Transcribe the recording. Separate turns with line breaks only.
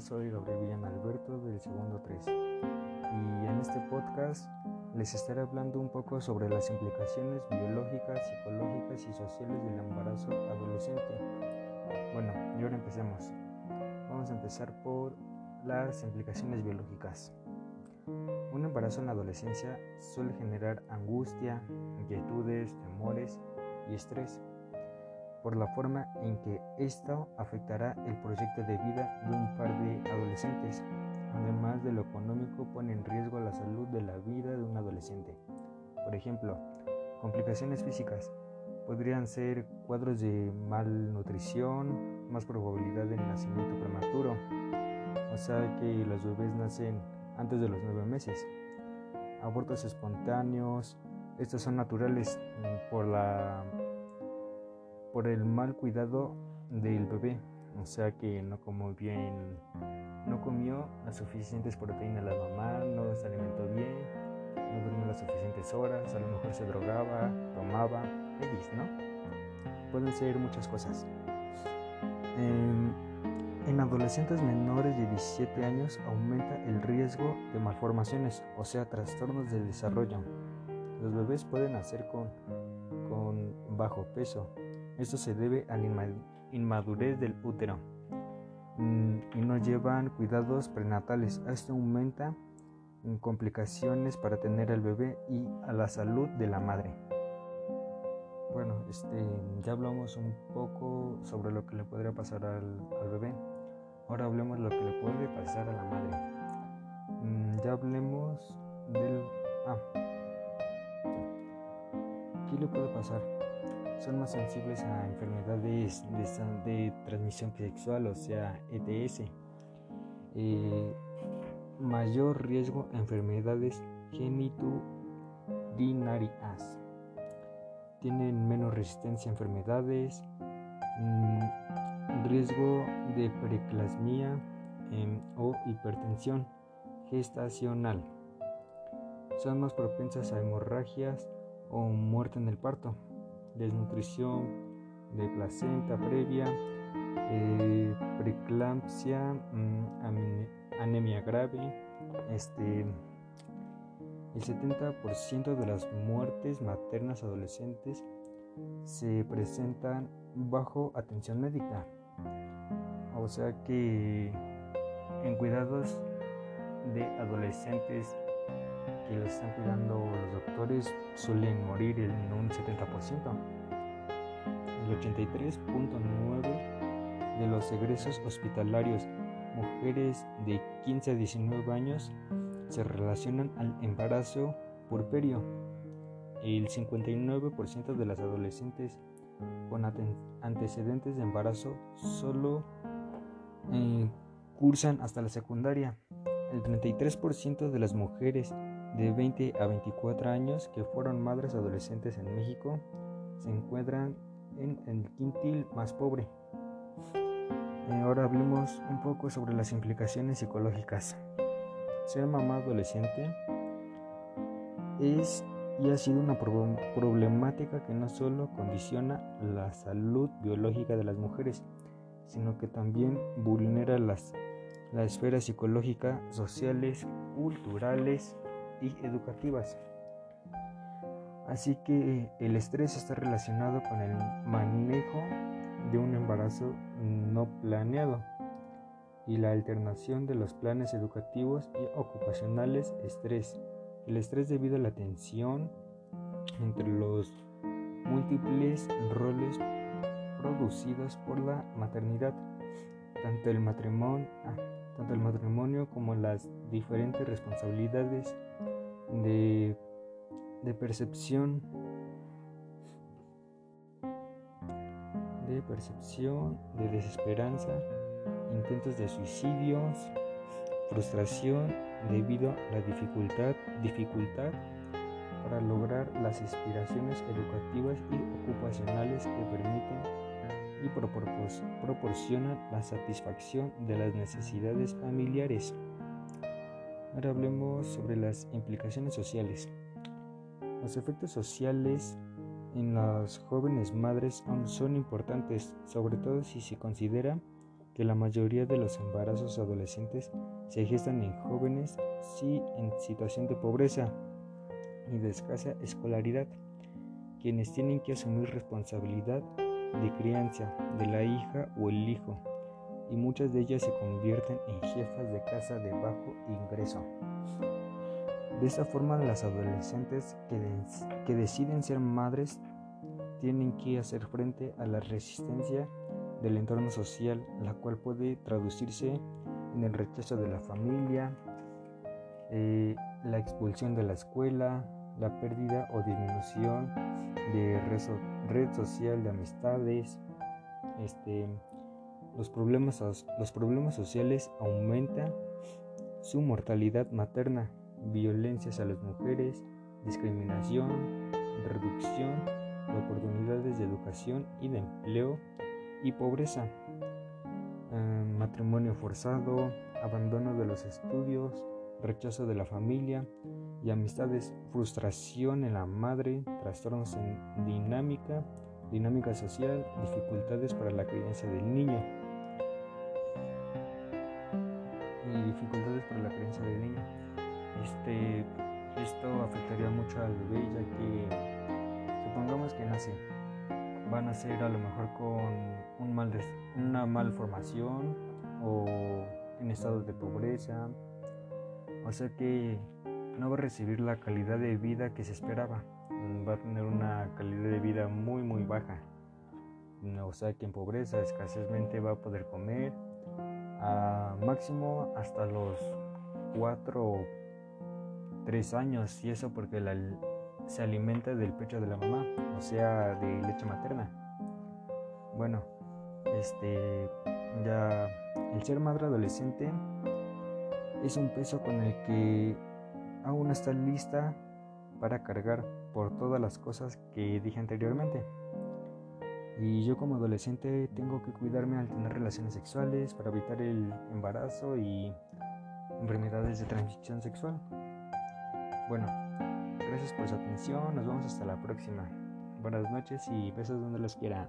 Soy Gabriel Villana Alberto del segundo 3 y en este podcast les estaré hablando un poco sobre las implicaciones biológicas, psicológicas y sociales del embarazo adolescente. Bueno, y ahora empecemos. Vamos a empezar por las implicaciones biológicas. Un embarazo en la adolescencia suele generar angustia, inquietudes, temores y estrés por la forma en que esto afectará el proyecto de vida de un par de adolescentes. Además de lo económico, pone en riesgo la salud de la vida de un adolescente. Por ejemplo, complicaciones físicas. Podrían ser cuadros de malnutrición, más probabilidad de nacimiento prematuro, o sea que los bebés nacen antes de los nueve meses. Abortos espontáneos, estos son naturales mm, por la por el mal cuidado del bebé, o sea que no comió bien, no comió las suficientes proteínas la mamá, no se alimentó bien, no durmió las suficientes horas, a lo mejor se drogaba, tomaba, X, ¿no? Pueden ser muchas cosas. En, en adolescentes menores de 17 años aumenta el riesgo de malformaciones, o sea, trastornos del desarrollo. Los bebés pueden nacer con, con bajo peso, esto se debe a la inmadurez del útero mm, y no llevan cuidados prenatales. Esto aumenta complicaciones para tener al bebé y a la salud de la madre. Bueno, este, ya hablamos un poco sobre lo que le podría pasar al, bebé. Ahora hablemos de lo que le puede pasar a la madre. Mm, ya hablemos del... Ah. ¿Qué le puede pasar? Son más sensibles a enfermedades de, transmisión sexual, o sea, ETS. Eh, mayor riesgo a enfermedades genitourinarias. Tienen menos resistencia a enfermedades, mm, riesgo de preclasmia em, o hipertensión gestacional. Son más propensas a hemorragias o muerte en el parto desnutrición de placenta previa, eh, preeclampsia, mm, anemia grave. Este, el 70% de las muertes maternas adolescentes se presentan bajo atención médica. O sea que en cuidados de adolescentes que los están cuidando los doctores suelen morir en un 70%. El 83.9% de los egresos hospitalarios mujeres de 15 a 19 años se relacionan al embarazo puerperio. El 59% de las adolescentes con antecedentes de embarazo solo eh, cursan hasta la secundaria. El 33% de las mujeres de 20 a 24 años que fueron madres adolescentes en México se encuentran en el quintil más pobre. Eh, ahora hablemos un poco sobre las implicaciones psicológicas. Ser mamá adolescente es y ha sido una problemática que no solo condiciona la salud biológica de las mujeres, sino que también vulnera las, la esfera psicológica, sociales, culturales y educativas. Así que el estrés está relacionado con el manejo de un embarazo no planeado y la alternación de los planes educativos y ocupacionales estrés. El estrés debido a la tensión entre los múltiples roles producidos por la maternidad, tanto el matrimonio, tanto el matrimonio como las diferentes responsabilidades de, percepción de percepción, de desesperanza, intentos de suicidios, frustración debido a la dificultad, dificultad para lograr las aspiraciones educativas y ocupacionales que permiten y proporcionan la satisfacción de las necesidades familiares. Ahora hablemos sobre las implicaciones sociales. Los efectos sociales en las jóvenes madres son importantes, sobre todo si se considera que la mayoría de los embarazos adolescentes se gestan en jóvenes sí en situación de pobreza y de escasa escolaridad, quienes tienen que asumir responsabilidad de crianza de la hija o el hijo, y muchas de ellas se convierten en jefas de casa de bajo ingreso. De esta forma, las adolescentes que, que deciden ser madres tienen que hacer frente a la resistencia del entorno social, la cual puede traducirse en el rechazo de la familia, eh, la expulsión de la escuela, la pérdida o disminución de red social de amistades, este, los, problemas, los problemas sociales aumentan su mortalidad materna, violencias a las mujeres, discriminación, reducción de oportunidades de educación y de empleo y pobreza, eh, matrimonio forzado, abandono de los estudios, rechazo de la familia y amistades, frustración en la madre, trastornos en dinámica, dinámica social, dificultades para la crianza del niño. Y dificultades para la crianza del niño. Este, esto afectaría mucho al bebé ya que supongamos que nace van a ser a lo mejor con un mal una malformación o en estado de pobreza. O sea que no va a recibir la calidad de vida que se esperaba. Va a tener una calidad de vida muy muy baja. O sea que en pobreza escasezmente va a poder comer a máximo hasta los 4 o 3 años y eso porque se alimenta del pecho de la mamá, o sea, de leche materna. Bueno, este, ya el ser madre adolescente es un peso con el que aún está lista para cargar por todas las cosas que dije anteriormente. Y yo como adolescente tengo que cuidarme al tener relaciones sexuales para evitar el embarazo y enfermedades de transmisión sexual. Bueno, Gracias por su atención. Nos vemos hasta la próxima. Buenas noches y besos donde los quiera.